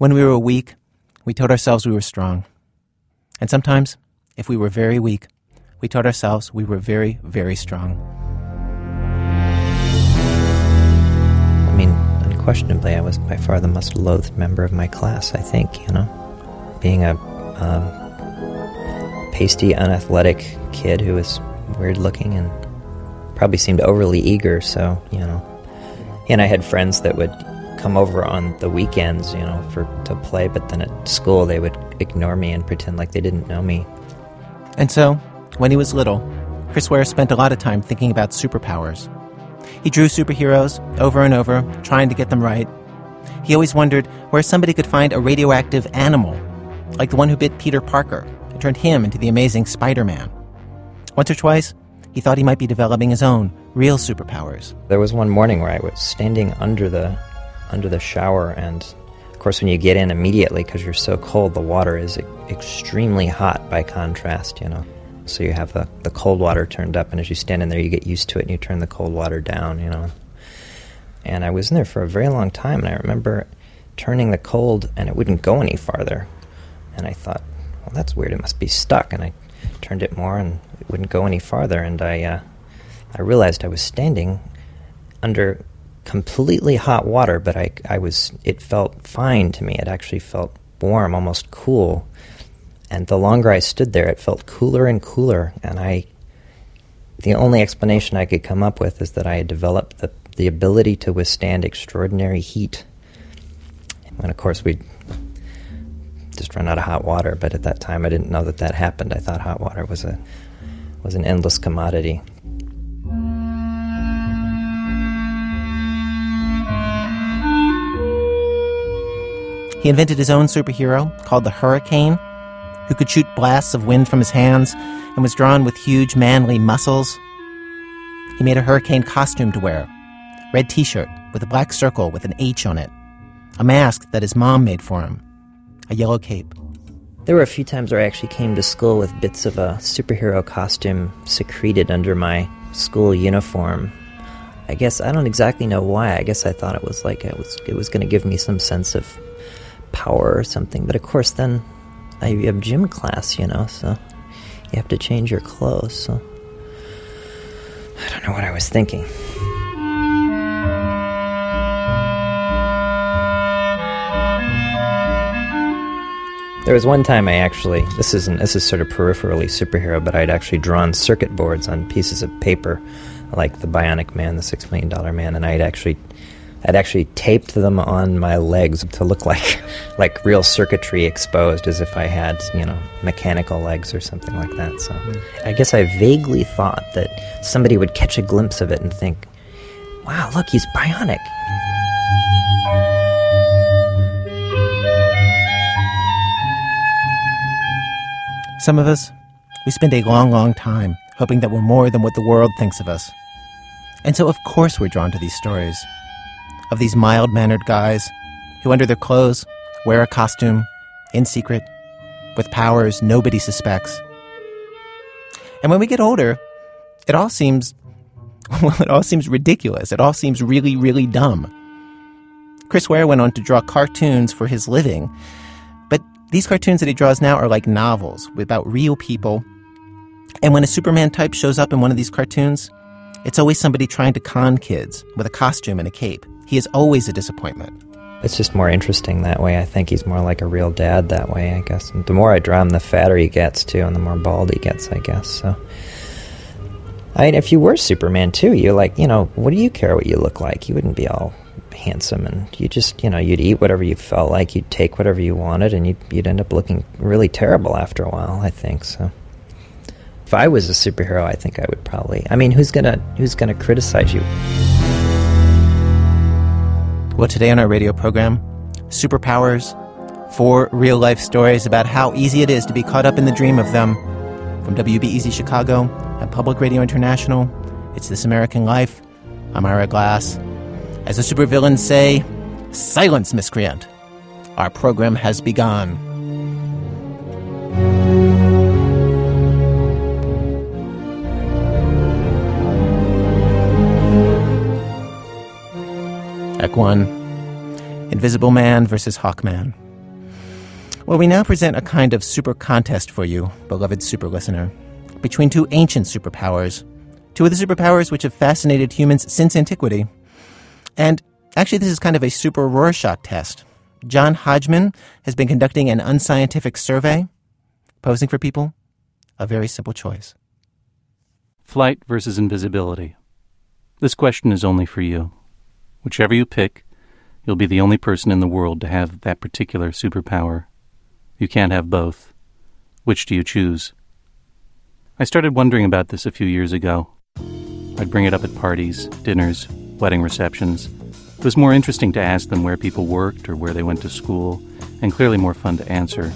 When we were weak, we told ourselves we were strong. And sometimes, if we were very weak, we told ourselves we were very, very strong. I mean, unquestionably, I was by far the most loathed member of my class, I think, you know. Being a um, pasty, unathletic kid who was weird looking and probably seemed overly eager, so, you know. And I had friends that would come over on the weekends, you know, for to play, but then at school they would ignore me and pretend like they didn't know me. And so, when he was little, Chris Ware spent a lot of time thinking about superpowers. He drew superheroes over and over, trying to get them right. He always wondered where somebody could find a radioactive animal, like the one who bit Peter Parker and turned him into the amazing Spider Man. Once or twice, he thought he might be developing his own real superpowers. There was one morning where I was standing under the under the shower, and of course, when you get in immediately because you're so cold, the water is extremely hot by contrast, you know. So you have the, the cold water turned up, and as you stand in there, you get used to it, and you turn the cold water down, you know. And I was in there for a very long time, and I remember turning the cold, and it wouldn't go any farther. And I thought, well, that's weird. It must be stuck. And I turned it more, and it wouldn't go any farther. And I, uh, I realized I was standing under completely hot water, but I, I was, it felt fine to me. It actually felt warm, almost cool. And the longer I stood there, it felt cooler and cooler. And I, the only explanation I could come up with is that I had developed the, the ability to withstand extraordinary heat. And of course, we just run out of hot water. But at that time, I didn't know that that happened. I thought hot water was a was an endless commodity. He invented his own superhero called the Hurricane, who could shoot blasts of wind from his hands and was drawn with huge manly muscles. He made a hurricane costume to wear red t shirt with a black circle with an H on it, a mask that his mom made for him, a yellow cape. There were a few times where I actually came to school with bits of a superhero costume secreted under my school uniform. I guess I don't exactly know why. I guess I thought it was like it was it was going to give me some sense of power or something. But of course, then I have gym class, you know, so you have to change your clothes. So I don't know what I was thinking. There was one time I actually this isn't this is sort of peripherally superhero, but I'd actually drawn circuit boards on pieces of paper, like the Bionic Man, the Six Million Dollar Man, and I'd actually I'd actually taped them on my legs to look like like real circuitry exposed, as if I had you know mechanical legs or something like that. So hmm. I guess I vaguely thought that somebody would catch a glimpse of it and think, "Wow, look, he's bionic." Some of us, we spend a long, long time hoping that we're more than what the world thinks of us. And so, of course, we're drawn to these stories of these mild mannered guys who, under their clothes, wear a costume in secret with powers nobody suspects. And when we get older, it all seems well, it all seems ridiculous. It all seems really, really dumb. Chris Ware went on to draw cartoons for his living, but these cartoons that he draws now are like novels about real people. And when a Superman type shows up in one of these cartoons, it's always somebody trying to con kids with a costume and a cape. He is always a disappointment. It's just more interesting that way. I think he's more like a real dad that way, I guess. And the more I draw him, the fatter he gets, too, and the more bald he gets, I guess. So. I mean, if you were Superman too, you're like, you know, what do you care what you look like? You wouldn't be all handsome, and you just, you know, you'd eat whatever you felt like, you'd take whatever you wanted, and you'd, you'd end up looking really terrible after a while. I think so. If I was a superhero, I think I would probably. I mean, who's gonna who's gonna criticize you? Well, today on our radio program, superpowers, four real life stories about how easy it is to be caught up in the dream of them. From WBEZ Chicago and Public Radio International, it's This American Life. I'm Ira Glass. As the supervillains say, silence, miscreant. Our program has begun. Act 1 Invisible Man versus Hawkman. Well, we now present a kind of super contest for you, beloved super listener, between two ancient superpowers, two of the superpowers which have fascinated humans since antiquity. And actually, this is kind of a super Rorschach test. John Hodgman has been conducting an unscientific survey, posing for people a very simple choice. Flight versus invisibility. This question is only for you. Whichever you pick, you'll be the only person in the world to have that particular superpower. You can't have both. Which do you choose? I started wondering about this a few years ago. I'd bring it up at parties, dinners, wedding receptions. It was more interesting to ask them where people worked or where they went to school, and clearly more fun to answer.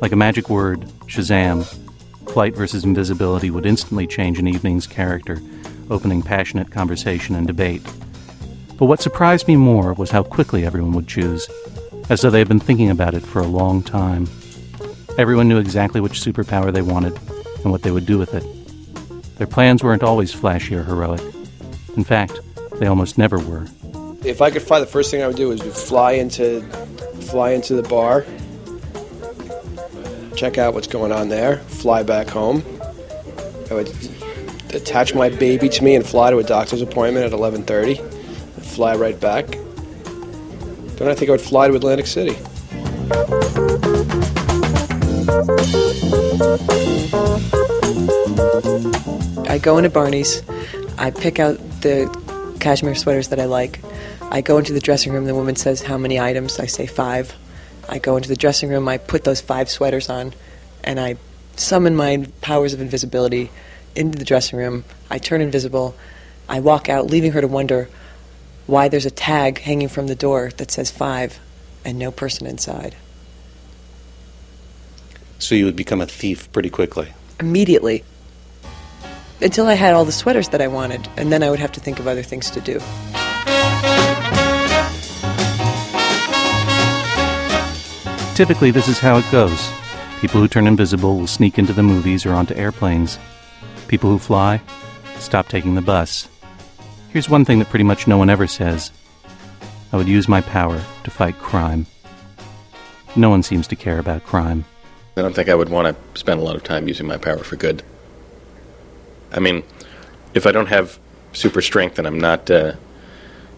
Like a magic word, Shazam, flight versus invisibility would instantly change an evening's character, opening passionate conversation and debate. But what surprised me more was how quickly everyone would choose, as though they had been thinking about it for a long time. Everyone knew exactly which superpower they wanted and what they would do with it. Their plans weren't always flashy or heroic. In fact, they almost never were. If I could fly, the first thing I would do is fly into, fly into the bar, check out what's going on there, fly back home. I would attach my baby to me and fly to a doctor's appointment at 11:30, fly right back. Then I think I would fly to Atlantic City. I go into Barney's, I pick out the cashmere sweaters that I like. I go into the dressing room, the woman says how many items, I say five. I go into the dressing room, I put those five sweaters on, and I summon my powers of invisibility into the dressing room. I turn invisible. I walk out, leaving her to wonder why there's a tag hanging from the door that says five and no person inside. So you would become a thief pretty quickly. Immediately. Until I had all the sweaters that I wanted, and then I would have to think of other things to do. Typically, this is how it goes. People who turn invisible will sneak into the movies or onto airplanes. People who fly stop taking the bus. Here's one thing that pretty much no one ever says I would use my power to fight crime. No one seems to care about crime. I don't think I would want to spend a lot of time using my power for good. I mean, if I don't have super strength and I'm not uh,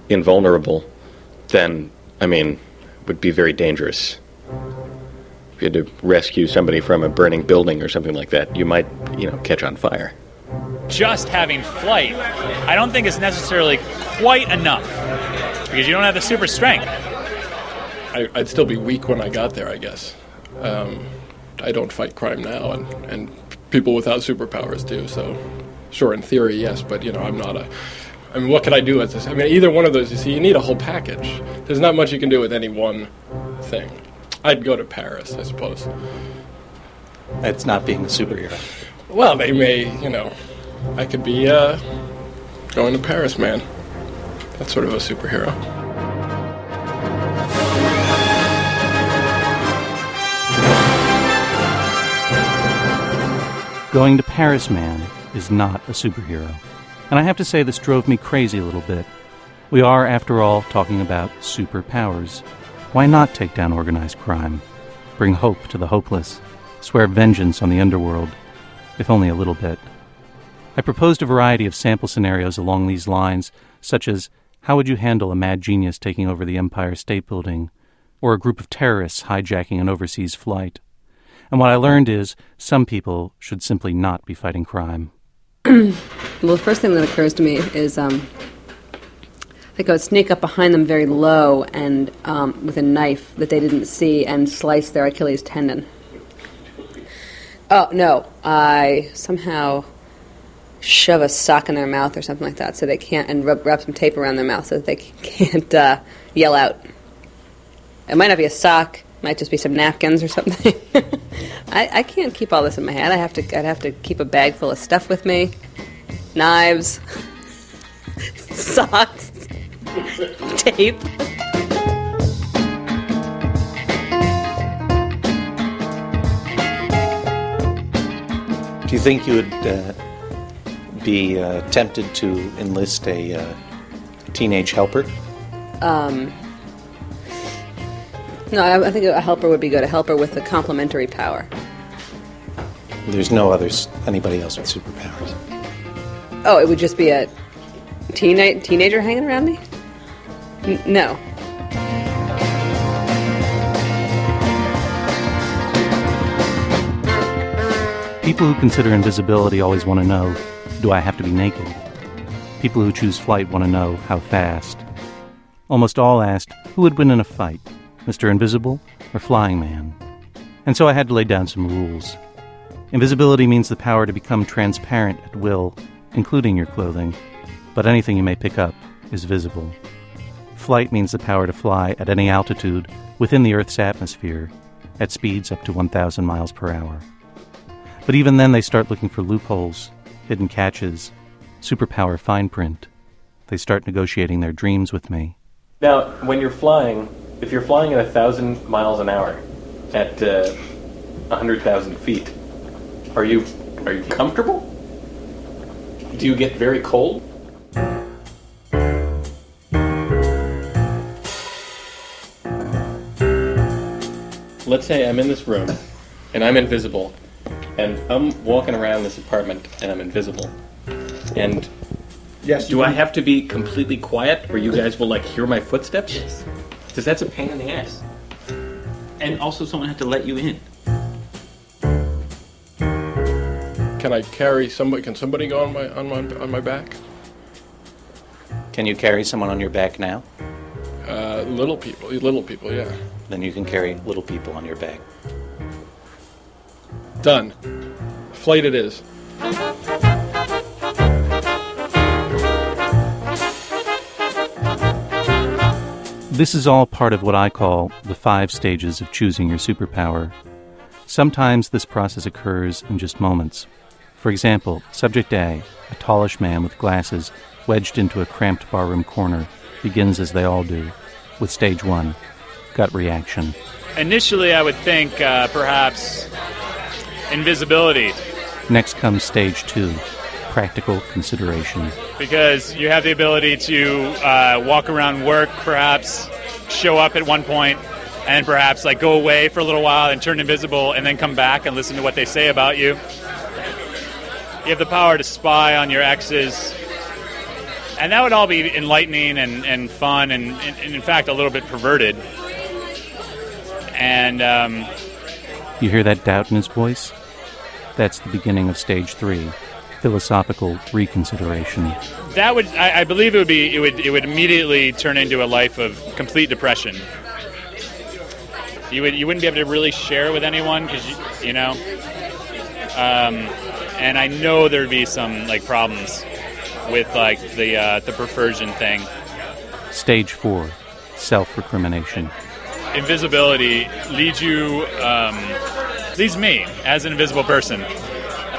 invulnerable, then, I mean, it would be very dangerous. If you had to rescue somebody from a burning building or something like that, you might, you know, catch on fire. Just having flight, I don't think is necessarily quite enough because you don't have the super strength. I, would still be weak when I got there, I guess. Um, I don't fight crime now, and, and people without superpowers do. So, sure, in theory, yes, but you know, I'm not a. I mean, what can I do with this? I mean, either one of those. You see, you need a whole package. There's not much you can do with any one thing. I'd go to Paris, I suppose. That's not being a superhero. Well, they may, you know, I could be uh, going to Paris, man. That's sort of a superhero. Going to Paris Man is not a superhero. And I have to say, this drove me crazy a little bit. We are, after all, talking about superpowers. Why not take down organized crime? Bring hope to the hopeless? Swear vengeance on the underworld? If only a little bit. I proposed a variety of sample scenarios along these lines, such as how would you handle a mad genius taking over the Empire State Building, or a group of terrorists hijacking an overseas flight? And what I learned is some people should simply not be fighting crime. well, the first thing that occurs to me is um, I think I would sneak up behind them very low and um, with a knife that they didn't see and slice their Achilles tendon. Oh, no. I somehow shove a sock in their mouth or something like that so they can't, and rub, wrap some tape around their mouth so that they can't uh, yell out. It might not be a sock, might just be some napkins or something. I, I can't keep all this in my head. I have to. I'd have to keep a bag full of stuff with me, knives, socks, tape. Do you think you would uh, be uh, tempted to enlist a uh, teenage helper? Um, No, I, I think a helper would be good. A helper with a complementary power. There's no others, anybody else with superpowers. Oh, it would just be a teen- teenager hanging around me? N- no. People who consider invisibility always want to know do I have to be naked? People who choose flight want to know how fast. Almost all asked who would win in a fight, Mr. Invisible or Flying Man. And so I had to lay down some rules. Invisibility means the power to become transparent at will, including your clothing, but anything you may pick up is visible. Flight means the power to fly at any altitude within the Earth's atmosphere at speeds up to 1,000 miles per hour. But even then, they start looking for loopholes, hidden catches, superpower fine print. They start negotiating their dreams with me. Now, when you're flying, if you're flying at a thousand miles an hour at uh, a hundred thousand feet, are you are you comfortable? Do you get very cold? Let's say I'm in this room and I'm invisible, and I'm walking around this apartment and I'm invisible, and Yes. do I have to be completely quiet, or you guys will like hear my footsteps? Yes. Because that's a pain in the ass. And also, someone had to let you in. Can I carry somebody? Can somebody go on my on my on my back? Can you carry someone on your back now? Uh, little people, little people, yeah. Then you can carry little people on your back. Done. Flight it is. This is all part of what I call the five stages of choosing your superpower. Sometimes this process occurs in just moments. For example, Subject A, a tallish man with glasses wedged into a cramped barroom corner, begins as they all do, with stage one gut reaction. Initially, I would think uh, perhaps invisibility Next comes stage two practical consideration. because you have the ability to uh, walk around work, perhaps show up at one point, and perhaps like go away for a little while and turn invisible, and then come back and listen to what they say about you. You have the power to spy on your exes, and that would all be enlightening and, and fun, and, and, and in fact a little bit perverted. And um, You hear that doubt in his voice? That's the beginning of stage three philosophical reconsideration. that would I, I believe it would be it would it would immediately turn into a life of complete depression. You would you wouldn't be able to really share with anyone because you, you know, um, and I know there'd be some like problems with like the uh, the perversion thing. Stage four self recrimination. Invisibility leads you um, leads me as an invisible person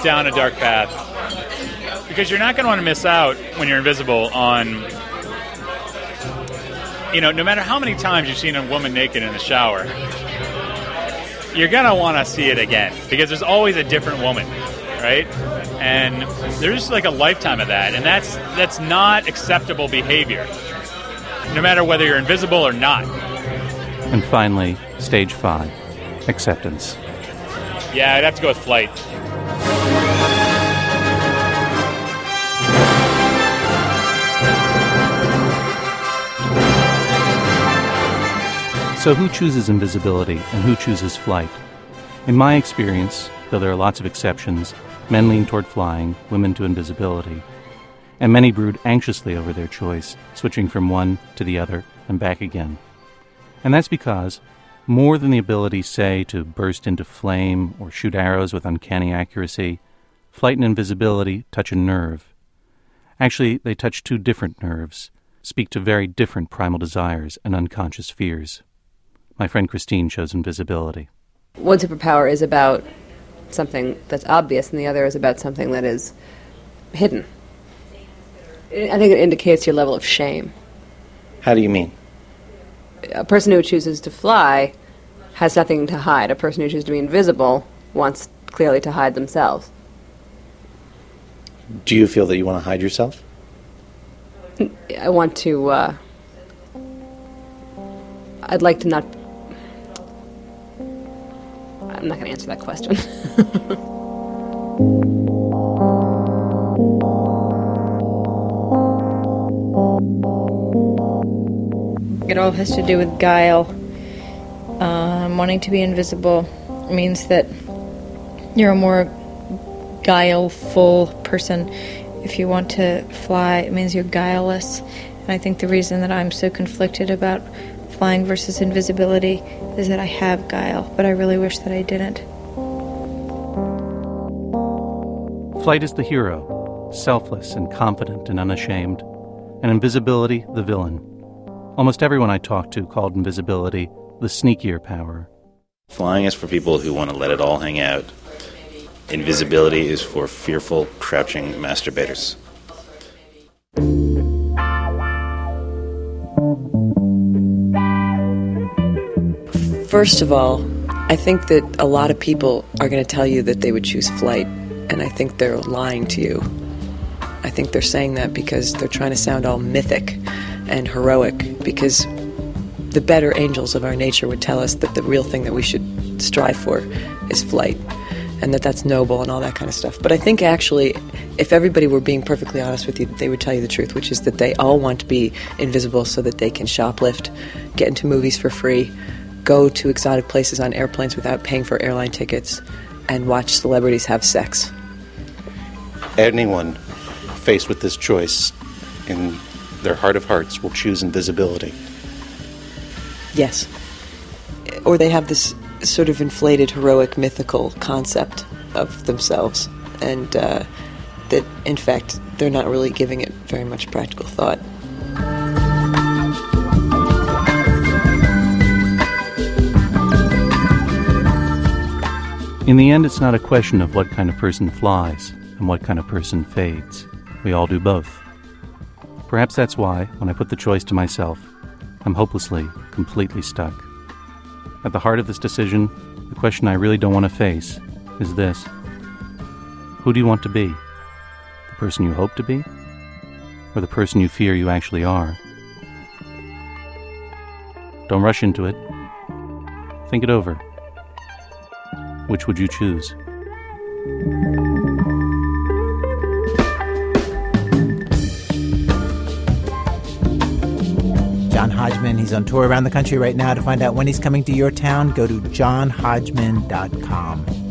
down a dark path. Because you're not going to want to miss out when you're invisible on you know no matter how many times you've seen a woman naked in the shower you're going to want to see it again because there's always a different woman right? And there's like a lifetime of that and that's that's not acceptable behavior no matter whether you're invisible or not And finally, stage five acceptance. yeah i'd have to go with flight So, who chooses invisibility and who chooses flight? In my experience, though there are lots of exceptions, men lean toward flying, women to invisibility. And many brood anxiously over their choice, switching from one to the other and back again. And that's because, more than the ability, say, to burst into flame or shoot arrows with uncanny accuracy, flight and invisibility touch a nerve. Actually, they touch two different nerves, speak to very different primal desires and unconscious fears. My friend Christine chose invisibility. One superpower is about something that's obvious, and the other is about something that is hidden. I think it indicates your level of shame. How do you mean? A person who chooses to fly has nothing to hide. A person who chooses to be invisible wants clearly to hide themselves. Do you feel that you want to hide yourself? I want to. Uh, I'd like to not. I'm not going to answer that question. It all has to do with guile. Um, wanting to be invisible means that you're a more guileful person. If you want to fly, it means you're guileless. And I think the reason that I'm so conflicted about flying versus invisibility is that I have guile, but I really wish that I didn't. Flight is the hero, selfless and confident and unashamed, and invisibility the villain. Almost everyone I talked to called invisibility the sneakier power. Flying is for people who want to let it all hang out. Invisibility is for fearful, crouching masturbators. First of all, I think that a lot of people are going to tell you that they would choose flight, and I think they're lying to you. I think they're saying that because they're trying to sound all mythic and heroic, because the better angels of our nature would tell us that the real thing that we should strive for is flight, and that that's noble and all that kind of stuff. But I think actually, if everybody were being perfectly honest with you, they would tell you the truth, which is that they all want to be invisible so that they can shoplift, get into movies for free, go to exotic places on airplanes without paying for airline tickets, and watch celebrities have sex. Anyone faced with this choice in their heart of hearts will choose invisibility. Yes. Or they have this sort of inflated, heroic, mythical concept of themselves, and uh, that, in fact, they're not really giving it very much practical thought. In the end, it's not a question of what kind of person flies and what kind of person fades. We all do both. Perhaps that's why, when I put the choice to myself, I'm hopelessly, completely stuck. At the heart of this decision, the question I really don't want to face is this Who do you want to be? The person you hope to be? Or the person you fear you actually are? Don't rush into it. Think it over. Which would you choose? John Hodgman, he's on tour around the country right now. To find out when he's coming to your town, go to johnhodgman.com.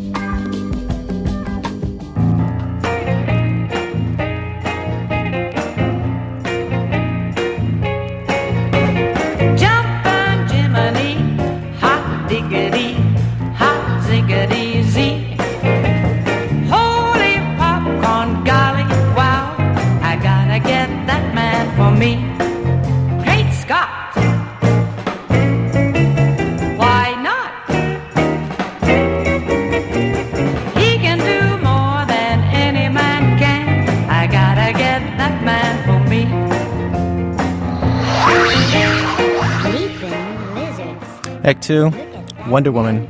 Act 2 Wonder Woman.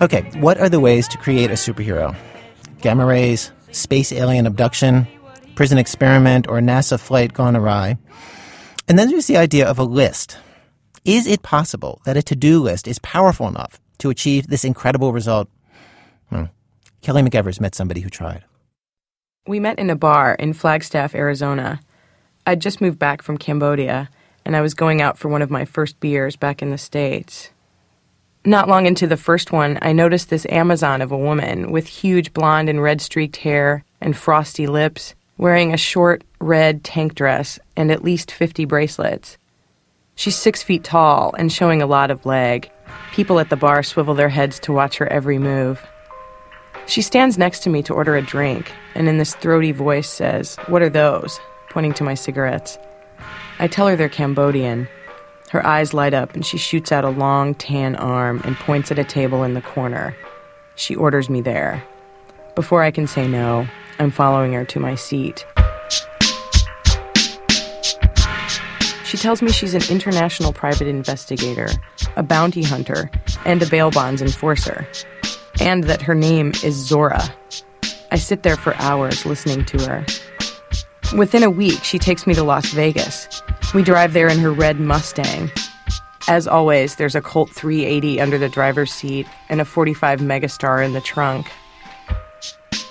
Okay, what are the ways to create a superhero? Gamma rays, space alien abduction, prison experiment, or NASA flight gone awry? And then there's the idea of a list. Is it possible that a to do list is powerful enough to achieve this incredible result? Hmm. Kelly McEvers met somebody who tried. We met in a bar in Flagstaff, Arizona. I'd just moved back from Cambodia, and I was going out for one of my first beers back in the States. Not long into the first one, I noticed this Amazon of a woman with huge blonde and red streaked hair and frosty lips, wearing a short red tank dress and at least 50 bracelets. She's six feet tall and showing a lot of leg. People at the bar swivel their heads to watch her every move. She stands next to me to order a drink, and in this throaty voice says, What are those? pointing to my cigarettes. I tell her they're Cambodian. Her eyes light up, and she shoots out a long tan arm and points at a table in the corner. She orders me there. Before I can say no, I'm following her to my seat. She tells me she's an international private investigator, a bounty hunter, and a bail bonds enforcer, and that her name is Zora. I sit there for hours listening to her. Within a week, she takes me to Las Vegas. We drive there in her red Mustang. As always, there's a Colt 380 under the driver's seat and a 45 Megastar in the trunk.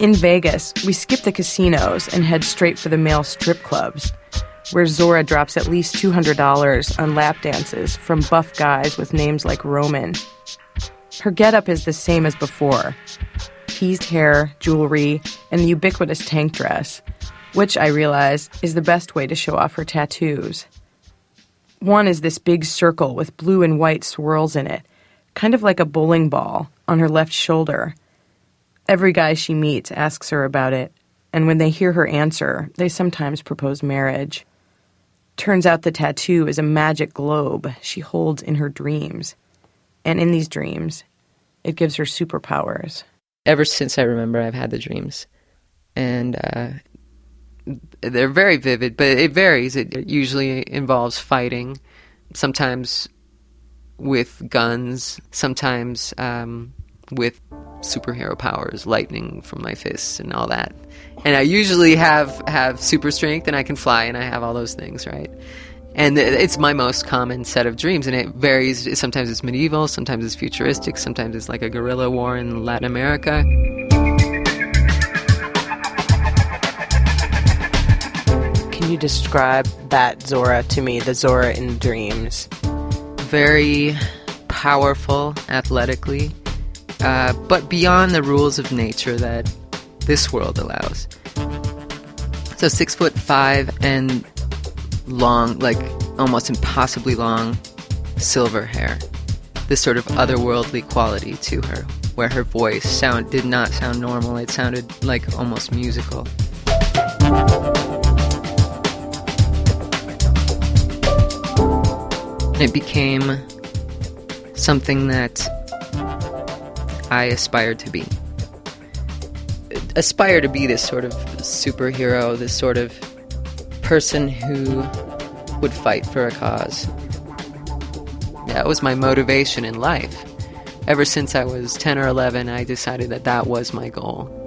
In Vegas, we skip the casinos and head straight for the male strip clubs, where Zora drops at least $200 on lap dances from buff guys with names like Roman. Her getup is the same as before teased hair, jewelry, and the ubiquitous tank dress, which I realize is the best way to show off her tattoos. One is this big circle with blue and white swirls in it, kind of like a bowling ball, on her left shoulder. Every guy she meets asks her about it, and when they hear her answer, they sometimes propose marriage. Turns out the tattoo is a magic globe she holds in her dreams. And in these dreams, it gives her superpowers. Ever since I remember, I've had the dreams. And uh, they're very vivid, but it varies. It usually involves fighting, sometimes with guns, sometimes um, with superhero powers, lightning from my fists, and all that. And I usually have have super strength, and I can fly, and I have all those things, right? And it's my most common set of dreams, and it varies. Sometimes it's medieval, sometimes it's futuristic, sometimes it's like a guerrilla war in Latin America. You describe that Zora to me, the Zora in dreams? Very powerful athletically, uh, but beyond the rules of nature that this world allows. So six foot five and long, like almost impossibly long, silver hair. This sort of otherworldly quality to her, where her voice sound did not sound normal. It sounded like almost musical. It became something that I aspired to be. Aspire to be this sort of superhero, this sort of person who would fight for a cause. That was my motivation in life. Ever since I was 10 or 11, I decided that that was my goal.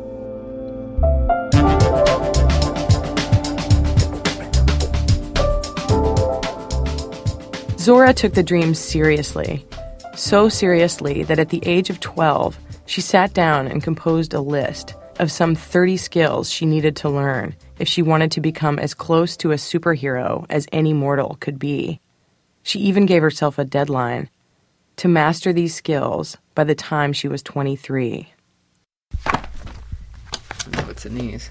Zora took the dreams seriously. So seriously that at the age of 12, she sat down and composed a list of some 30 skills she needed to learn if she wanted to become as close to a superhero as any mortal could be. She even gave herself a deadline to master these skills by the time she was 23. What's in these?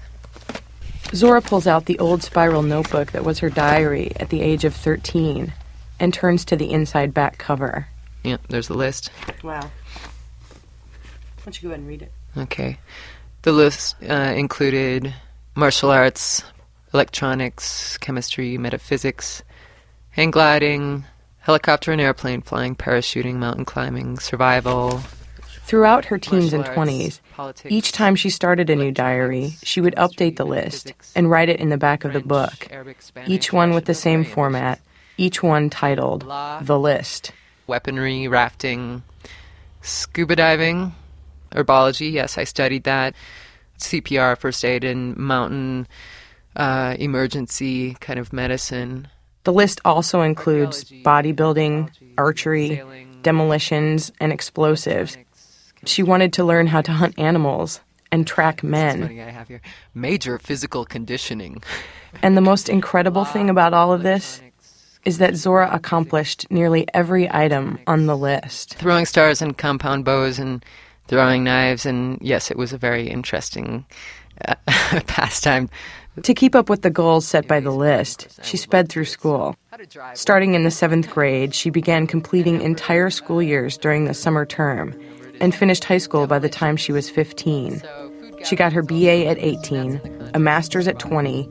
Zora pulls out the old spiral notebook that was her diary at the age of 13 and turns to the inside back cover. Yeah, there's the list. Wow. Why don't you go ahead and read it? Okay. The list uh, included martial arts, electronics, chemistry, metaphysics, hang gliding, helicopter and airplane flying, parachuting, mountain climbing, survival. Throughout her teens and arts, 20s, each time she started a new diary, she would update the list and write it in the back of the book, each one with the same format, each one titled The List. Weaponry, rafting, scuba diving, herbology. Yes, I studied that. CPR, first aid, and mountain uh, emergency kind of medicine. The list also includes bodybuilding, archery, demolitions, and explosives. She wanted to learn how to hunt animals and track men. Funny, I have here major physical conditioning. And the most incredible thing about all of this is that Zora accomplished nearly every item on the list. Throwing stars and compound bows and throwing knives, and yes, it was a very interesting uh, pastime. To keep up with the goals set by the list, she sped through school. Starting in the seventh grade, she began completing entire school years during the summer term and finished high school by the time she was 15. She got her BA at 18, a master's at 20,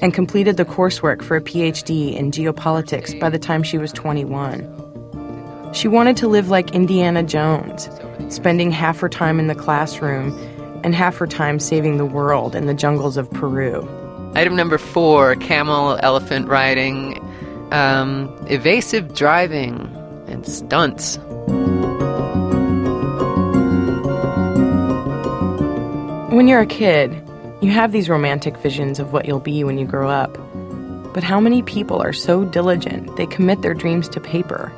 and completed the coursework for a PhD in geopolitics by the time she was 21. She wanted to live like Indiana Jones, spending half her time in the classroom and half her time saving the world in the jungles of Peru. Item number four camel elephant riding, um, evasive driving, and stunts. When you're a kid, you have these romantic visions of what you'll be when you grow up. But how many people are so diligent they commit their dreams to paper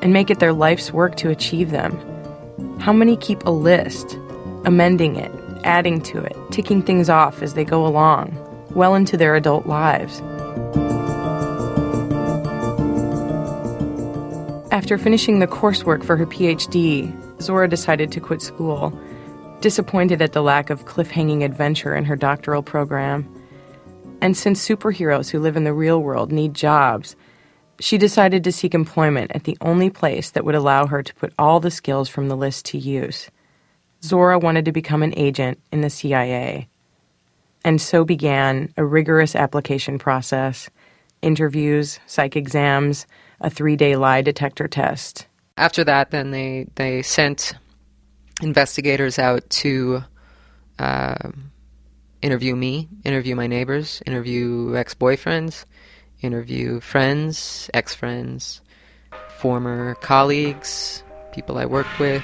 and make it their life's work to achieve them? How many keep a list, amending it, adding to it, ticking things off as they go along, well into their adult lives? After finishing the coursework for her PhD, Zora decided to quit school, disappointed at the lack of cliffhanging adventure in her doctoral program. And since superheroes who live in the real world need jobs, she decided to seek employment at the only place that would allow her to put all the skills from the list to use. Zora wanted to become an agent in the CIA. And so began a rigorous application process interviews, psych exams, a three day lie detector test. After that, then they, they sent investigators out to uh, interview me, interview my neighbors, interview ex boyfriends, interview friends, ex friends, former colleagues, people I worked with,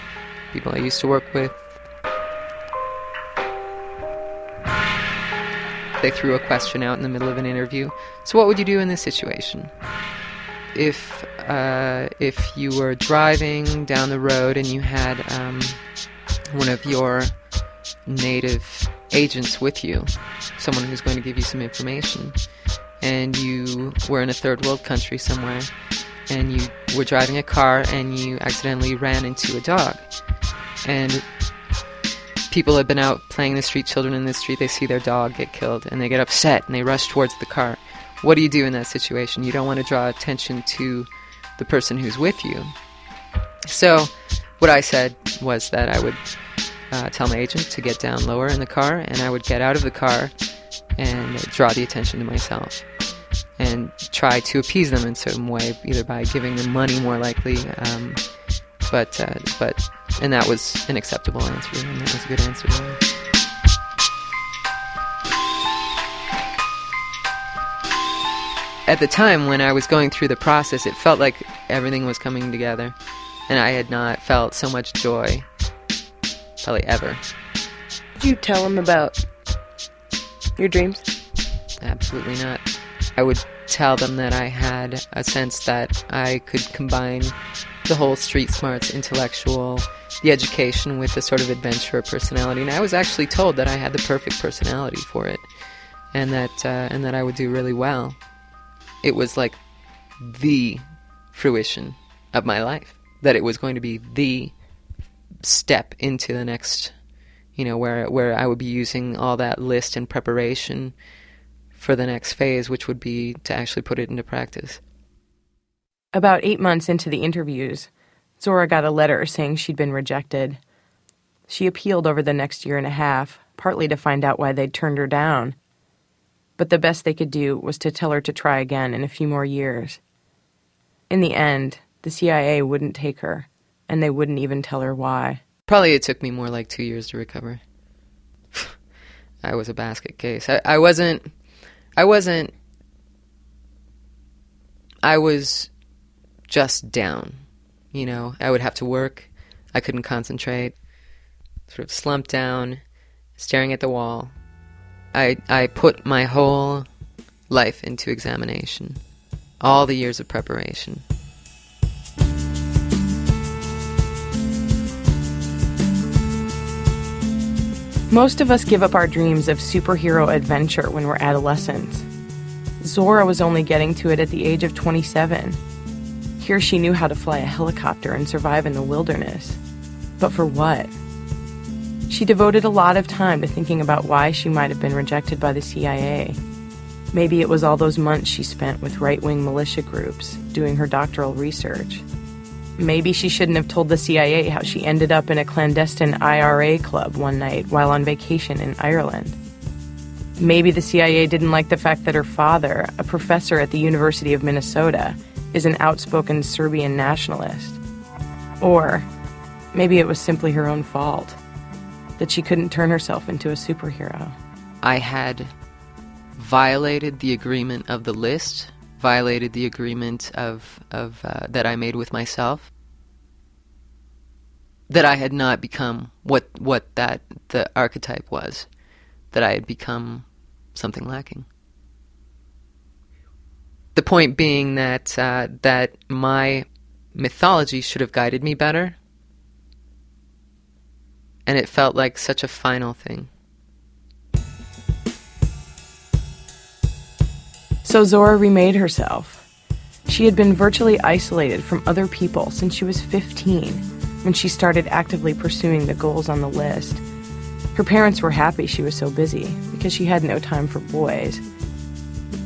people I used to work with. They threw a question out in the middle of an interview. So, what would you do in this situation? If uh, if you were driving down the road and you had um, one of your native agents with you, someone who's going to give you some information, and you were in a third world country somewhere, and you were driving a car and you accidentally ran into a dog, and people have been out playing in the street, children in the street, they see their dog get killed, and they get upset and they rush towards the car. What do you do in that situation? You don't want to draw attention to the person who's with you. So, what I said was that I would uh, tell my agent to get down lower in the car, and I would get out of the car and draw the attention to myself and try to appease them in some way, either by giving them money, more likely. Um, but uh, but and that was an acceptable answer, and that was a good answer. At the time when I was going through the process, it felt like everything was coming together, and I had not felt so much joy probably ever. Did you tell him about your dreams? Absolutely not. I would tell them that I had a sense that I could combine the whole street smarts, intellectual, the education with the sort of adventurer personality. And I was actually told that I had the perfect personality for it, and that uh, and that I would do really well. It was like the fruition of my life. That it was going to be the step into the next, you know, where where I would be using all that list and preparation for the next phase, which would be to actually put it into practice. About eight months into the interviews, Zora got a letter saying she'd been rejected. She appealed over the next year and a half, partly to find out why they'd turned her down. But the best they could do was to tell her to try again in a few more years. In the end, the CIA wouldn't take her, and they wouldn't even tell her why. Probably it took me more like two years to recover. I was a basket case. I, I wasn't. I wasn't. I was just down. You know, I would have to work. I couldn't concentrate. Sort of slumped down, staring at the wall. I I put my whole life into examination. All the years of preparation. Most of us give up our dreams of superhero adventure when we're adolescents. Zora was only getting to it at the age of 27. Here she knew how to fly a helicopter and survive in the wilderness. But for what? She devoted a lot of time to thinking about why she might have been rejected by the CIA. Maybe it was all those months she spent with right wing militia groups doing her doctoral research. Maybe she shouldn't have told the CIA how she ended up in a clandestine IRA club one night while on vacation in Ireland. Maybe the CIA didn't like the fact that her father, a professor at the University of Minnesota, is an outspoken Serbian nationalist. Or maybe it was simply her own fault that she couldn't turn herself into a superhero. I had violated the agreement of the list, violated the agreement of of uh, that I made with myself. That I had not become what what that the archetype was, that I had become something lacking. The point being that uh, that my mythology should have guided me better. And it felt like such a final thing. So Zora remade herself. She had been virtually isolated from other people since she was 15 when she started actively pursuing the goals on the list. Her parents were happy she was so busy because she had no time for boys.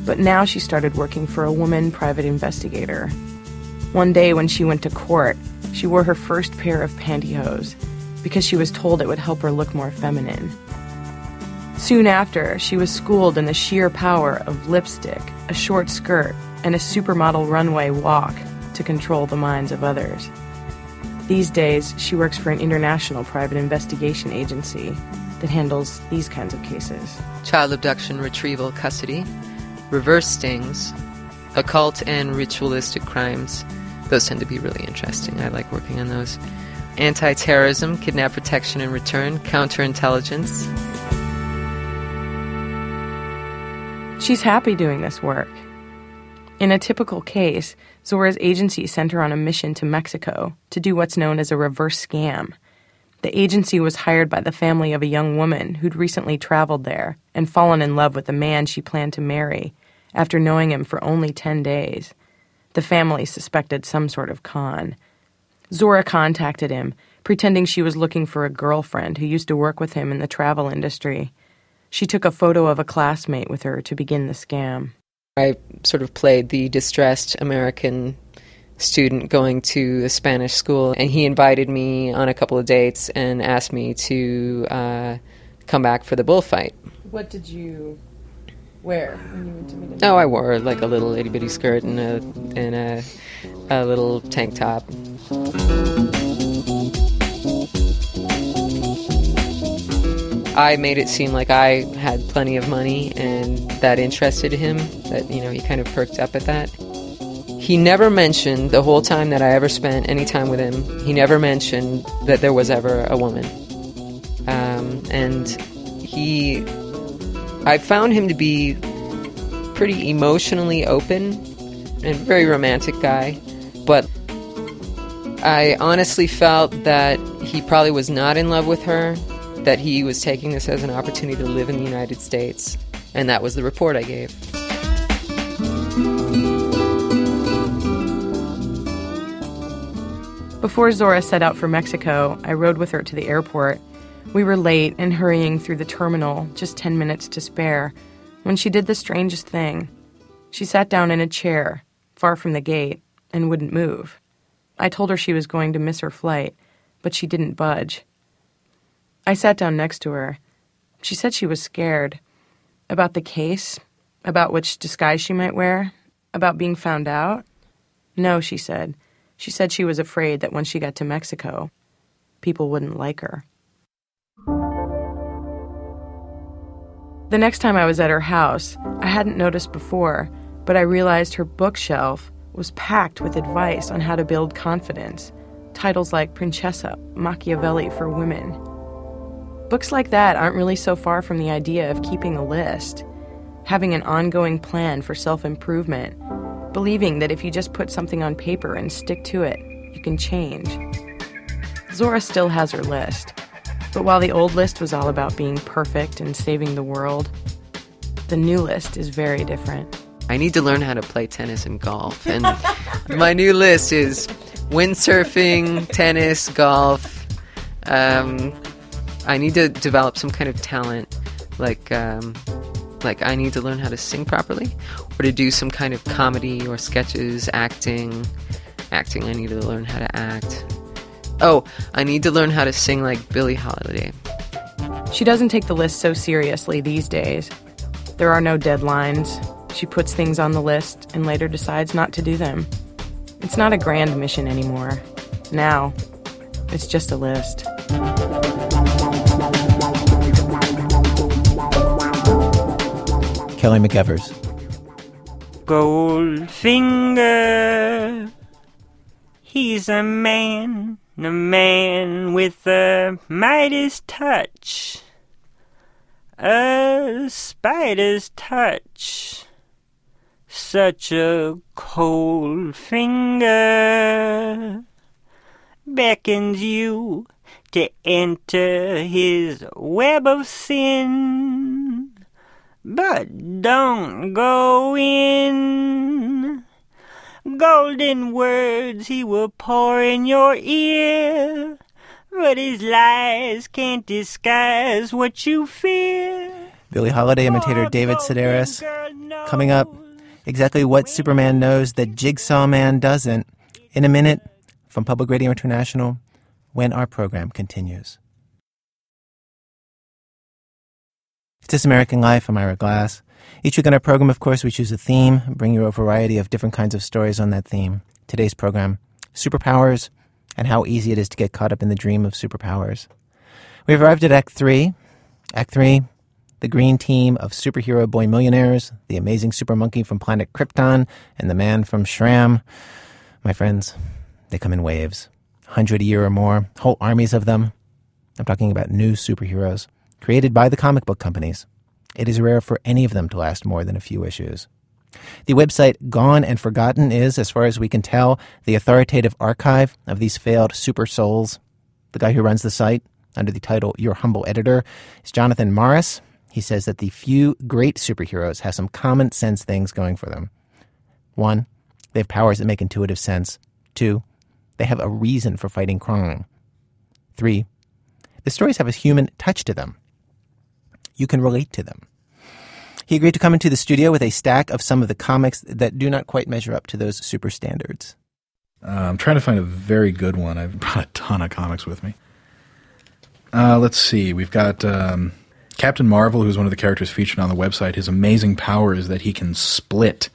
But now she started working for a woman private investigator. One day when she went to court, she wore her first pair of pantyhose because she was told it would help her look more feminine. Soon after, she was schooled in the sheer power of lipstick, a short skirt, and a supermodel runway walk to control the minds of others. These days, she works for an international private investigation agency that handles these kinds of cases. Child abduction, retrieval, custody, reverse stings, occult and ritualistic crimes. Those tend to be really interesting. I like working on those. Anti terrorism, kidnap protection and return, counterintelligence. She's happy doing this work. In a typical case, Zora's agency sent her on a mission to Mexico to do what's known as a reverse scam. The agency was hired by the family of a young woman who'd recently traveled there and fallen in love with a man she planned to marry after knowing him for only 10 days. The family suspected some sort of con. Zora contacted him, pretending she was looking for a girlfriend who used to work with him in the travel industry. She took a photo of a classmate with her to begin the scam. I sort of played the distressed American student going to a Spanish school, and he invited me on a couple of dates and asked me to uh, come back for the bullfight. What did you meet Oh, I wore like a little itty bitty skirt and a and a, a little tank top. I made it seem like I had plenty of money and that interested him, that, you know, he kind of perked up at that. He never mentioned the whole time that I ever spent any time with him, he never mentioned that there was ever a woman. Um, and he, I found him to be pretty emotionally open and very romantic guy, but I honestly felt that he probably was not in love with her, that he was taking this as an opportunity to live in the United States, and that was the report I gave. Before Zora set out for Mexico, I rode with her to the airport. We were late and hurrying through the terminal, just 10 minutes to spare, when she did the strangest thing. She sat down in a chair, far from the gate, and wouldn't move. I told her she was going to miss her flight, but she didn't budge. I sat down next to her. She said she was scared. About the case, about which disguise she might wear, about being found out. No, she said. She said she was afraid that when she got to Mexico, people wouldn't like her. The next time I was at her house, I hadn't noticed before, but I realized her bookshelf was packed with advice on how to build confidence. Titles like Princessa, Machiavelli for Women. Books like that aren't really so far from the idea of keeping a list, having an ongoing plan for self improvement, believing that if you just put something on paper and stick to it, you can change. Zora still has her list, but while the old list was all about being perfect and saving the world, the new list is very different. I need to learn how to play tennis and golf, and my new list is windsurfing, tennis, golf. Um, I need to develop some kind of talent, like um, like I need to learn how to sing properly, or to do some kind of comedy or sketches, acting. Acting, I need to learn how to act. Oh, I need to learn how to sing like Billie Holiday. She doesn't take the list so seriously these days. There are no deadlines. She puts things on the list and later decides not to do them. It's not a grand mission anymore. Now, it's just a list. Kelly McEvers. Goldfinger. He's a man, a man with a Midas touch. A spider's touch. such a cold finger beckons you to enter his web of sin. But don't go in. Golden words he will pour in your ear, but his lies can't disguise what you fear. Billie Holiday imitator David Sedaris. Coming up, exactly what Superman knows that Jigsaw Man doesn't. In a minute, from Public Radio International, when our program continues. It's This American Life. I'm Ira Glass. Each week on our program, of course, we choose a theme, bring you a variety of different kinds of stories on that theme. Today's program, superpowers and how easy it is to get caught up in the dream of superpowers. We've arrived at Act 3. Act 3, the green team of superhero boy millionaires, the amazing super monkey from planet Krypton, and the man from Shram. My friends, they come in waves. 100 a year or more, whole armies of them. I'm talking about new superheroes created by the comic book companies. It is rare for any of them to last more than a few issues. The website Gone and Forgotten is, as far as we can tell, the authoritative archive of these failed super souls. The guy who runs the site, under the title Your Humble Editor, is Jonathan Morris. He says that the few great superheroes have some common sense things going for them. One, they have powers that make intuitive sense. Two, they have a reason for fighting crime. Three, the stories have a human touch to them. You can relate to them. He agreed to come into the studio with a stack of some of the comics that do not quite measure up to those super standards. Uh, I'm trying to find a very good one. I've brought a ton of comics with me. Uh, let's see. We've got um, Captain Marvel, who's one of the characters featured on the website. His amazing power is that he can split,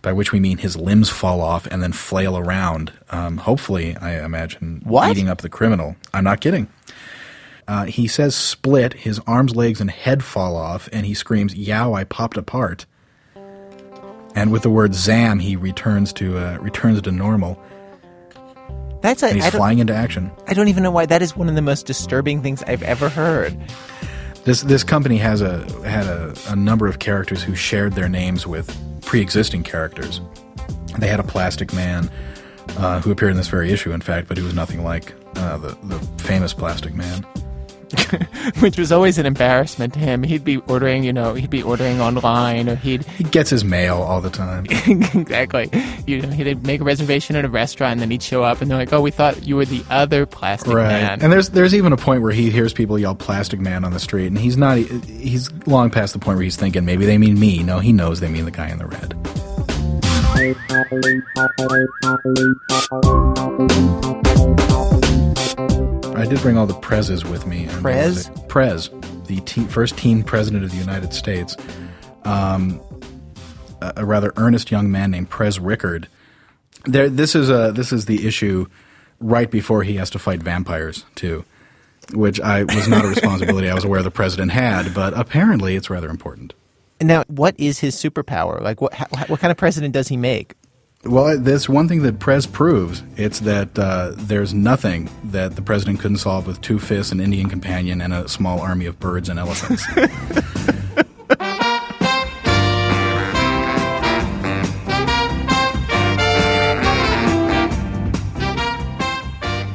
by which we mean his limbs fall off and then flail around. Um, hopefully, I imagine, What? eating up the criminal. I'm not kidding. Uh, he says split, his arms, legs, and head fall off, and he screams, Yow, I popped apart. And with the word Zam, he returns to uh, returns to normal. That's a, and he's flying into action. I don't even know why that is one of the most disturbing things I've ever heard. This this company has a had a, a number of characters who shared their names with pre-existing characters. They had a Plastic Man uh, who appeared in this very issue, in fact, but he was nothing like uh, the the famous Plastic Man. Which was always an embarrassment to him. He'd be ordering, you know, he'd be ordering online or he'd. He gets his mail all the time. exactly. You know, he'd make a reservation at a restaurant and then he'd show up and they're like, oh, we thought you were the other plastic right. man. And there's there's even a point where he hears people yell "Plastic Man" on the street, and he's not. He's long past the point where he's thinking maybe they mean me. No, he knows they mean the guy in the red. I did bring all the prezes with me. Prez? Prez, the teen, first teen president of the United States. Um, a, a rather earnest young man named Prez Rickard. There, this is a this is the issue right before he has to fight vampires too, which I was not a responsibility I was aware the president had, but apparently it's rather important. Now, what is his superpower? Like, what how, what kind of president does he make? Well, there's one thing that Prez proves. It's that uh, there's nothing that the president couldn't solve with two fists, an Indian companion, and a small army of birds and elephants.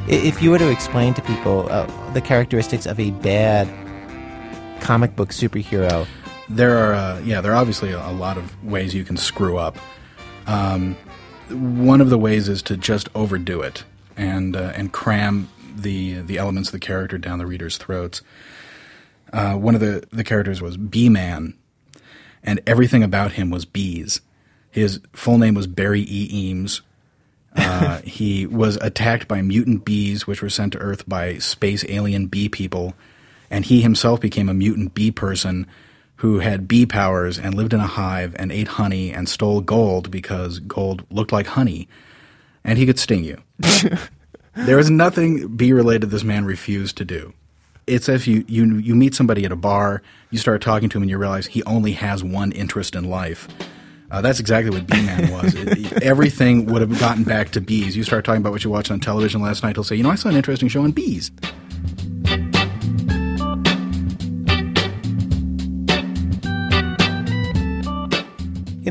If you were to explain to people uh, the characteristics of a bad comic book superhero, there are, uh, yeah, there are obviously a, a lot of ways you can screw up. Um, one of the ways is to just overdo it and uh, and cram the the elements of the character down the reader's throats. Uh, one of the the characters was Bee Man, and everything about him was bees. His full name was Barry E. Eames. Uh, he was attacked by mutant bees, which were sent to Earth by space alien bee people, and he himself became a mutant bee person who had bee powers and lived in a hive and ate honey and stole gold because gold looked like honey, and he could sting you. there was nothing bee related this man refused to do. It's if you, you you meet somebody at a bar, you start talking to him, and you realize he only has one interest in life. Uh, that's exactly what Bee Man was. It- everything would have gotten back to bees. You start talking about what you watched on television last night. He'll say, "You know, I saw an interesting show on bees."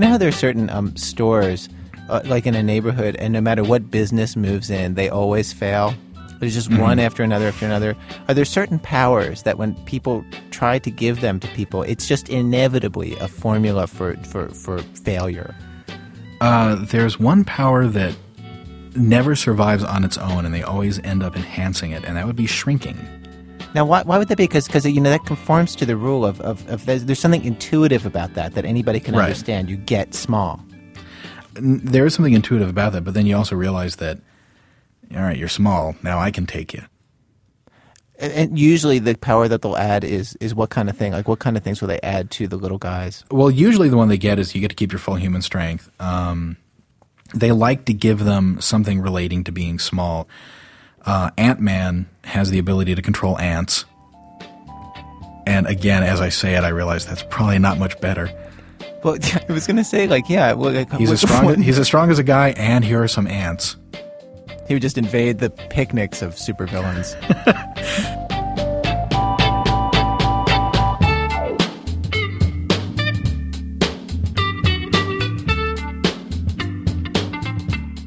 Know how there are certain um, stores, uh, like in a neighborhood, and no matter what business moves in, they always fail. There's just one Mhm. after another after another. Are there certain powers that when people try to give them to people, it's just inevitably a formula for, for, for failure? Uh, there's one power that never survives on its own, and they always end up enhancing it, and that would be shrinking. Now, why, why would that be? Because you know that conforms to the rule of, of, of there's, there's something intuitive about that that anybody can Right. understand. You get small. There is something intuitive about that, but then you also realize that, all right, you're small. Now I can take you. And, and usually, the power that they'll add is is what kind of thing? Like, what kind of things will they add to the little guys? Well, usually the one they get is you get to keep your full human strength. Um, they like to give them something relating to being small. Uh, Ant Man has the ability to control ants. And again, as I say it, I realize that's probably not much better. Well, I was gonna say, like, yeah, well, like, He's as strong. what- he's as strong as a guy, and here are some ants. He would just invade the picnics of supervillains.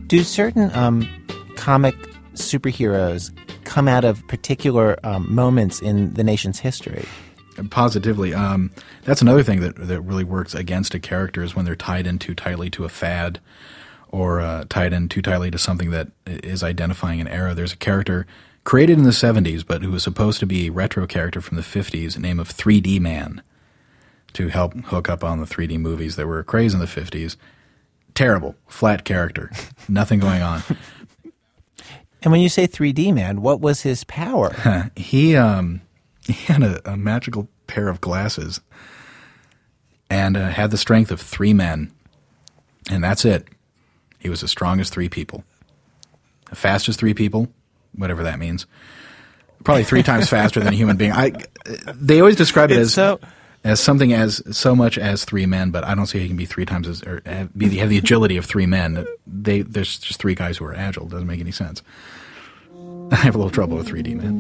Do certain um, comic superheroes come out of particular um, moments in the nation's history? Positively, um, that's another thing that that really works against a character is when they're tied in too tightly to a fad, or uh, tied in too tightly to something that is identifying an era. There's a character created in the '70s, but who was supposed to be a retro character from the '50s, name of 3D Man, to help hook up on the 3D movies that were a craze in the '50s. Terrible, flat character, nothing going on. And when you say 3D man, what was his power? he um he had a, a magical pair of glasses and uh, had the strength of three men, and that's it. He was as strong as three people, as fast as three people, whatever that means. Probably three times faster than a human being. I they always describe it It's as so- as something as so much as three men, but I don't see how he can be three times as or have, be the, have the agility of three men. They there's just three guys who are agile. It Doesn't make any sense. I have a little trouble with 3D man.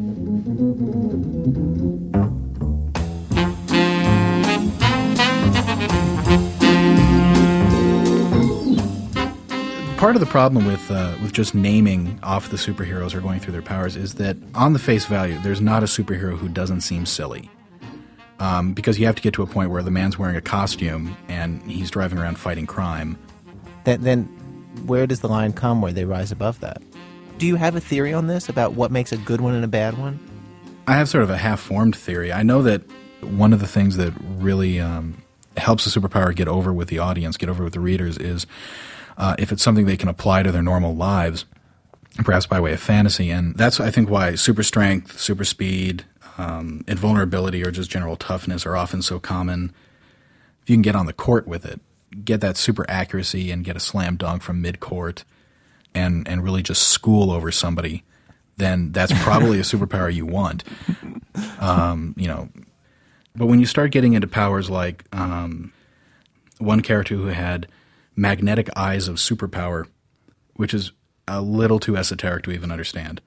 Part of the problem with uh, with just naming off the superheroes or going through their powers is that on the face value, there's not a superhero who doesn't seem silly. Um, because you have to get to a point where the man's wearing a costume and he's driving around fighting crime. Then, then where does the line come where they rise above that? Do you have a theory on this about what makes a good one and a bad one? I have sort of a half formed theory. I know that one of the things that really um, helps a superpower get over with the audience, get over with the readers, is uh, if it's something they can apply to their normal lives, perhaps by way of fantasy. And that's, I think, why super strength, super speed, um, invulnerability, or just general toughness are often so common. If you can get on the court with it, get that super accuracy and get a slam dunk from mid court and, and really just school over somebody, then that's probably a superpower you want. Um, you know, but when you start getting into powers like um, one character who had magnetic eyes of superpower, which is a little too esoteric to even understand.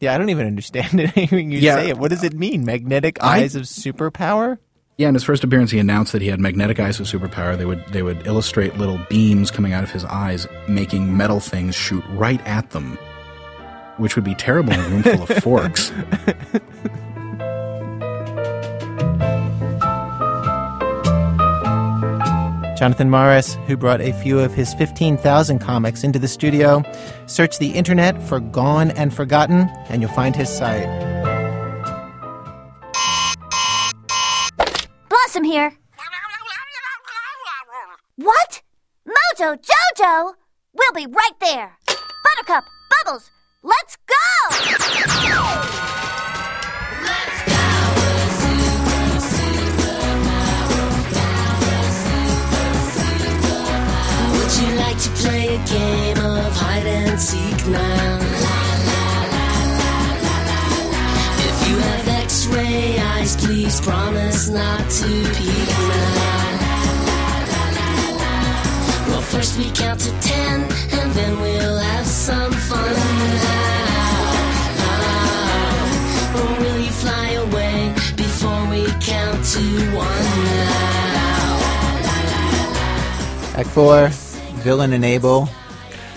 Yeah, I don't even understand it hearing you Yeah. say it. What does it mean? Magnetic I- eyes of superpower? Yeah, in his first appearance, he announced that he had magnetic eyes of superpower. They would they would illustrate little beams coming out of his eyes, making metal things shoot right at them, which would be terrible in a room full of forks. Jonathan Morris, who brought a few of his 15,000 comics into the studio. Search the internet for Gone and Forgotten, and you'll find his site. Blossom here. What? Mojo Jojo? We'll be right there. Buttercup, Bubbles, let's go! You like to play a game of hide and seek now? If you have x-ray eyes, please promise not to peek now. Well, first we count to ten, and then we'll have some fun now. Or will you fly away before we count to one now? Act 4 Villain Enable.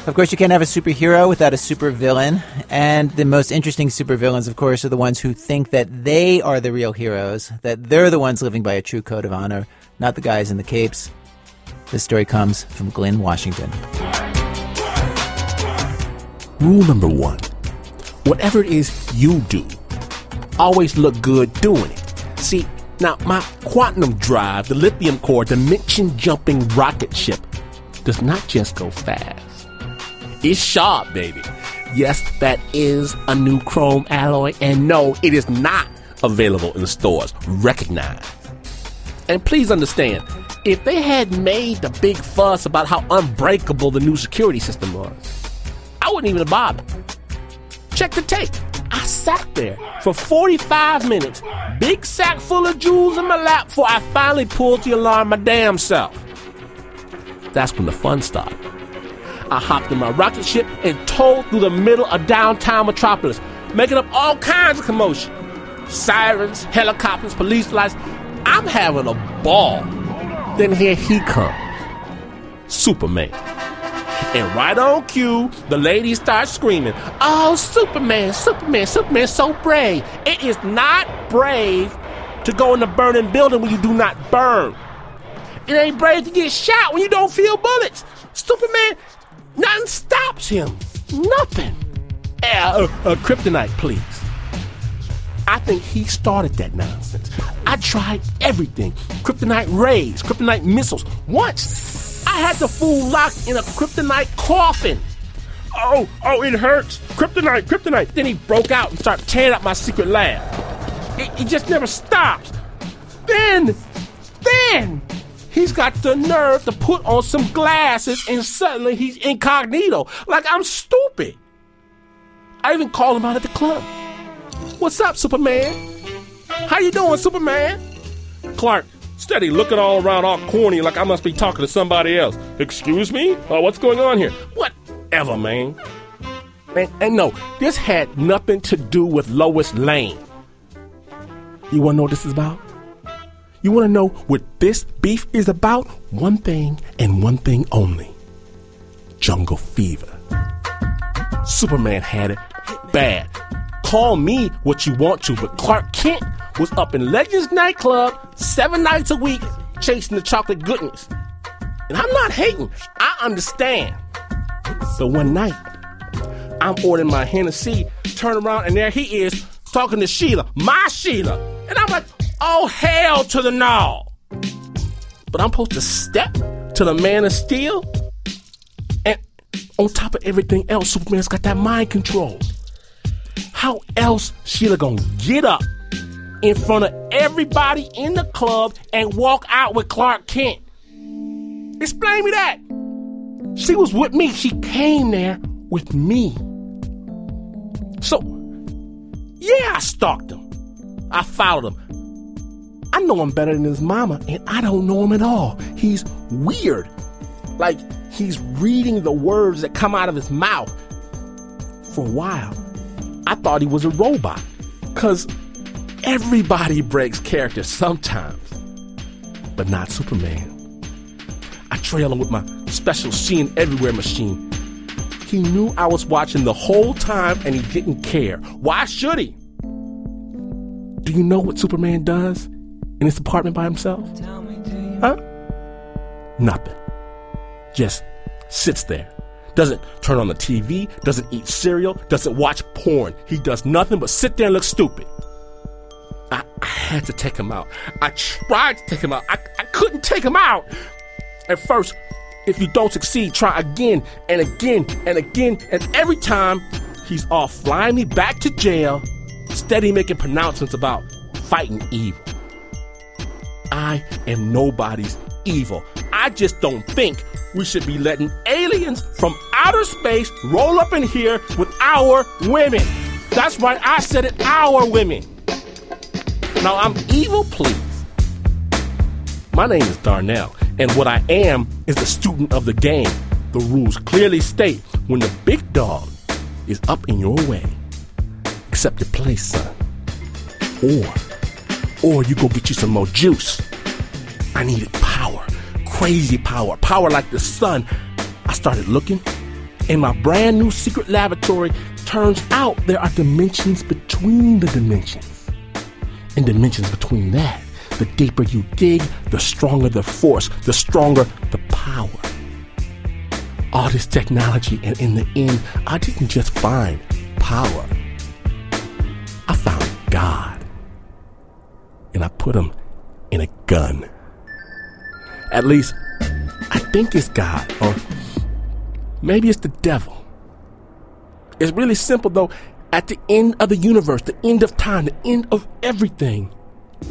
Of course, you can't have a superhero without a supervillain. And the most interesting supervillains, of course, are the ones who think that they are the real heroes, that they're the ones living by a true code of honor, not the guys in the capes. This story comes from Glynn Washington. Rule number one whatever it is you do, always look good doing it. See, now my quantum drive, the lithium core dimension jumping rocket ship, does not just go fast. It's sharp, baby. Yes, that is a new chrome alloy, and no, it is not available in stores. Recognize. And please understand, if they had made the big fuss about how unbreakable the new security system was, I wouldn't even have bothered. Check the tape. I sat there for 45 minutes, big sack full of jewels in my lap before I finally pulled the alarm my damn self. That's when the fun started. I hopped in my rocket ship and towed through the middle of downtown Metropolis, making up all kinds of commotion. Sirens, helicopters, police lights. I'm having a ball. Then here he comes Superman. And right on cue, the ladies start screaming, Oh, Superman, Superman, Superman, so brave. It is not brave to go in a burning building when you do not burn. It ain't brave to get shot when you don't feel bullets. Superman, nothing stops him. Nothing. Yeah, uh, uh, kryptonite, please. I think he started that nonsense. I tried everything kryptonite rays, kryptonite missiles. Once, I had the fool locked in a kryptonite coffin. Oh, oh, it hurts. Kryptonite, kryptonite. Then he broke out and started tearing up my secret lab. It, it just never stops. Then, he's got the nerve to put on some glasses and suddenly he's incognito. Like I'm stupid. I even called him out at the club. What's up, Superman? How you doing, Superman? Clark, steady looking all around all corny like I must be talking to somebody else. Excuse me? Uh, what's going on here? Whatever, man. And, and no, this had nothing to do with Lois Lane. You wanna know what this is about? You wanna know what this beef is about? One thing and one thing only jungle fever. Superman had it bad. Call me what you want to, but Clark Kent was up in Legends nightclub seven nights a week chasing the chocolate goodness. And I'm not hating, I understand. So one night, I'm ordering my Hennessy, turn around, and there he is talking to Sheila, my Sheila. And I'm like, oh, hell to the no. But I'm supposed to step to the man of steel? And on top of everything else, Superman's got that mind control. How else Sheila gonna get up in front of everybody in the club and walk out with Clark Kent? Explain me that. She was with me. She came there with me. So, yeah, I stalked him. I followed him. I know him better than his mama, and I don't know him at all. He's weird. Like he's reading the words that come out of his mouth. For a while, I thought he was a robot. Because everybody breaks character sometimes, but not Superman. I trail him with my special seeing everywhere machine. He knew I was watching the whole time and he didn't care. Why should he? Do you know what Superman does in his apartment by himself? Huh? Nothing. Just sits there. Doesn't turn on the TV, doesn't eat cereal, doesn't watch porn. He does nothing but sit there and look stupid. I, I had to take him out. I tried to take him out. I, I couldn't take him out. At first, if you don't succeed, try again and again and again. And every time, he's off flying me back to jail, steady making pronouncements about fighting evil. I am nobody's evil. I just don't think we should be letting aliens from outer space roll up in here with our women. That's right, I said it, our women. Now I'm evil, please. My name is Darnell, and what I am is a student of the game. The rules clearly state when the big dog is up in your way, accept your place, son. Or, or you go get you some more juice. I needed power, crazy power, power like the sun. I started looking. In my brand new secret laboratory, turns out there are dimensions between the dimensions. And dimensions between that. The deeper you dig, the stronger the force, the stronger the power. All this technology, and in the end, I didn't just find power. I found God. And I put him in a gun. At least, I think it's God, or maybe it's the devil. It's really simple though. At the end of the universe, the end of time, the end of everything,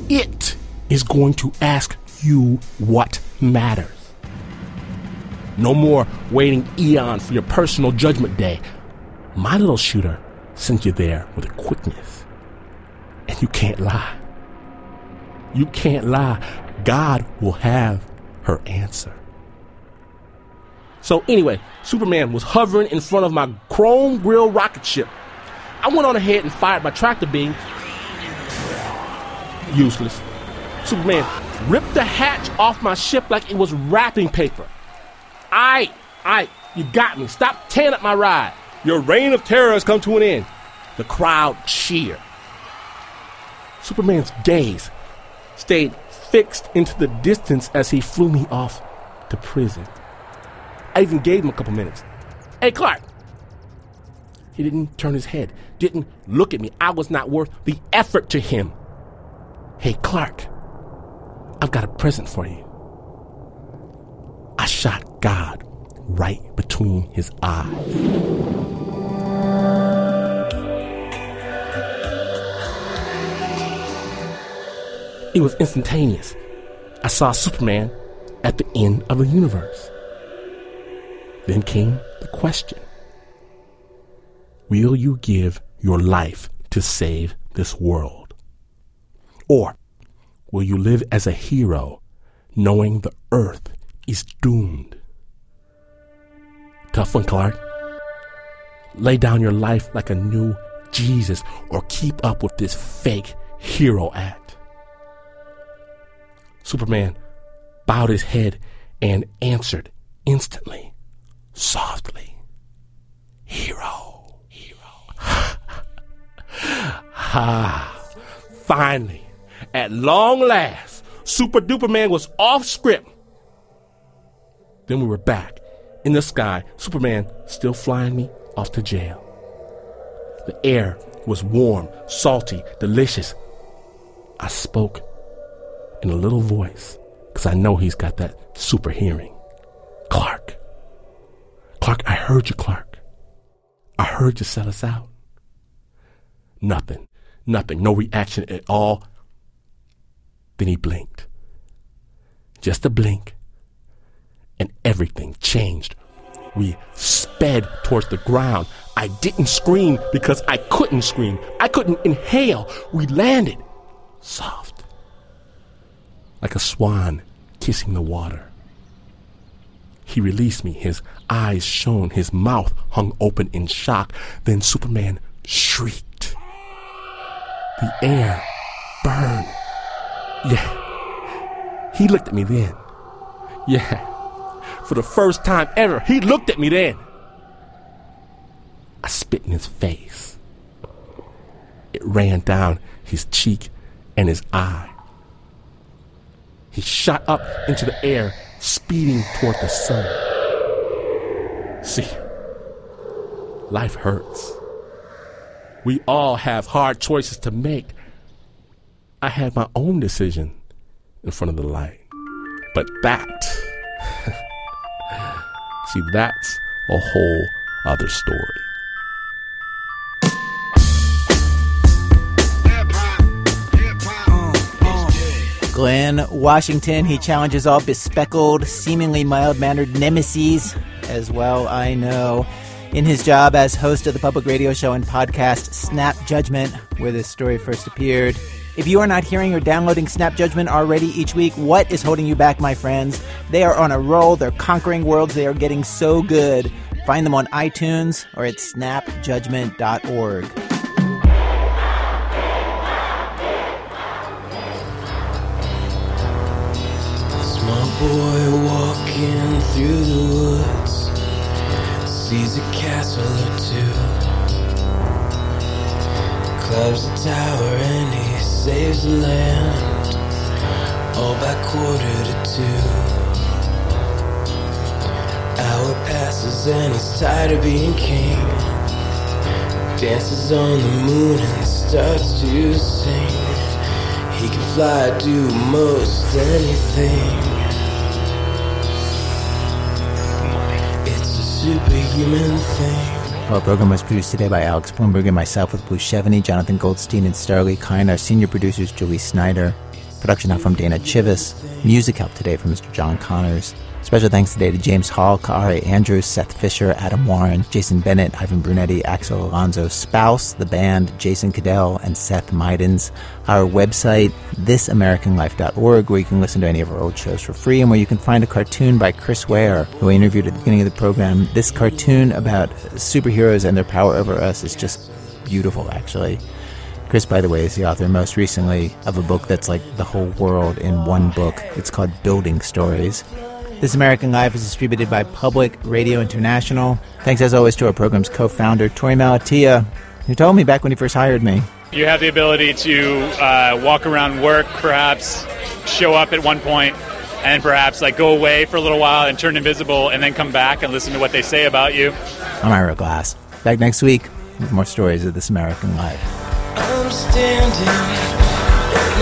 it is going to ask you what matters. No more waiting eon for your personal judgment day. My little shooter sent you there with a quickness. And you can't lie. You can't lie. God will have her answer. So, anyway, Superman was hovering in front of my chrome grill rocket ship. I went on ahead and fired my tractor beam. Useless. Superman ripped the hatch off my ship like it was wrapping paper. I, I, you got me. Stop tearing up my ride. Your reign of terror has come to an end. The crowd cheered. Superman's gaze stayed fixed into the distance as he flew me off to prison. I even gave him a couple minutes. Hey, Clark! He didn't turn his head, didn't look at me. I was not worth the effort to him. Hey, Clark, I've got a present for you. I shot God right between his eyes. It was instantaneous. I saw Superman at the end of the universe. Then came the question Will you give your life to save this world? Or will you live as a hero knowing the earth is doomed? Tough one, Clark. Lay down your life like a new Jesus or keep up with this fake hero act. Superman bowed his head and answered instantly, softly, Hero. Hero. ha! Finally, at long last, Super Duper Man was off script. Then we were back in the sky, Superman still flying me off to jail. The air was warm, salty, delicious. I spoke in a little voice because I know he's got that super hearing. Clark. Clark, I heard you, Clark. I heard you sell us out. Nothing. Nothing. No reaction at all. Then he blinked. Just a blink. And everything changed. We sped towards the ground. I didn't scream because I couldn't scream. I couldn't inhale. We landed soft, like a swan kissing the water. He released me. His eyes shone. His mouth hung open in shock. Then Superman shrieked. The air burned. Yeah. He looked at me then. Yeah. For the first time ever, he looked at me then. I spit in his face. It ran down his cheek and his eye. He shot up into the air, speeding toward the sun. See, life hurts. We all have hard choices to make. I had my own decision in front of the light. But that, see, that's a whole other story. Glynn Washington, he challenges all bespeckled, seemingly mild mannered nemesis as well, I know. In his job as host of the public radio show and podcast Snap Judgment, where this story first appeared. If you are not hearing or downloading Snap Judgment already each week, what is holding you back, my friends? They are on a roll, they're conquering worlds, they are getting so good. Find them on iTunes or at snapjudgment.org. boy walking through the woods, sees a castle or two. Climbs a tower and he saves the land, all by quarter to two. Hour passes and he's tired of being king. Dances on the moon and starts to sing. He can fly, do most anything. Superhuman thing. Our program was produced today by Alex Blumberg and myself with Blue Chevany, Jonathan Goldstein, and Starlee Kine. Our senior producers, Julie Snyder. Production help from Dana Chivvis. Music help today from Mr. John Connors. Special thanks today to James Hall, Kaare Andrews, Seth Fisher, Adam Warren, Jason Bennett, Ivan Brunetti, Axel Alonso, Spouse, the band, Jason Cadell, and Seth Midens. Our website, thisamericanlife.org, where you can listen to any of our old shows for free, and where you can find a cartoon by Chris Ware, who I interviewed at the beginning of the program. This cartoon about superheroes and their power over us is just beautiful, actually. Chris, by the way, is the author most recently of a book that's like the whole world in one book. It's called Building Stories. This American Life is distributed by Public Radio International. Thanks, as always, to our program's co founder, Torey Malatia, who told me back when he first hired me. You have the ability to uh, walk around work, perhaps show up at one point, and perhaps like go away for a little while and turn invisible, and then come back and listen to what they say about you. I'm Ira Glass. Back next week with more stories of This American Life. I'm standing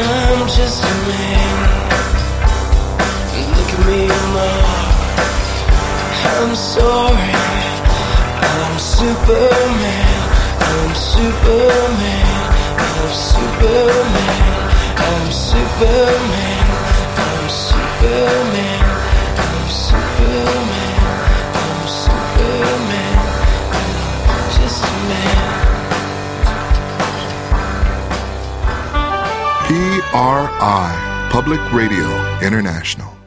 and I'm just a man. Me, Mark. I'm sorry. I'm Superman. I'm Superman. I'm Superman. I'm Superman. I'm Superman. I'm Superman. I'm Superman. I'm just a man. PRI, Public Radio International.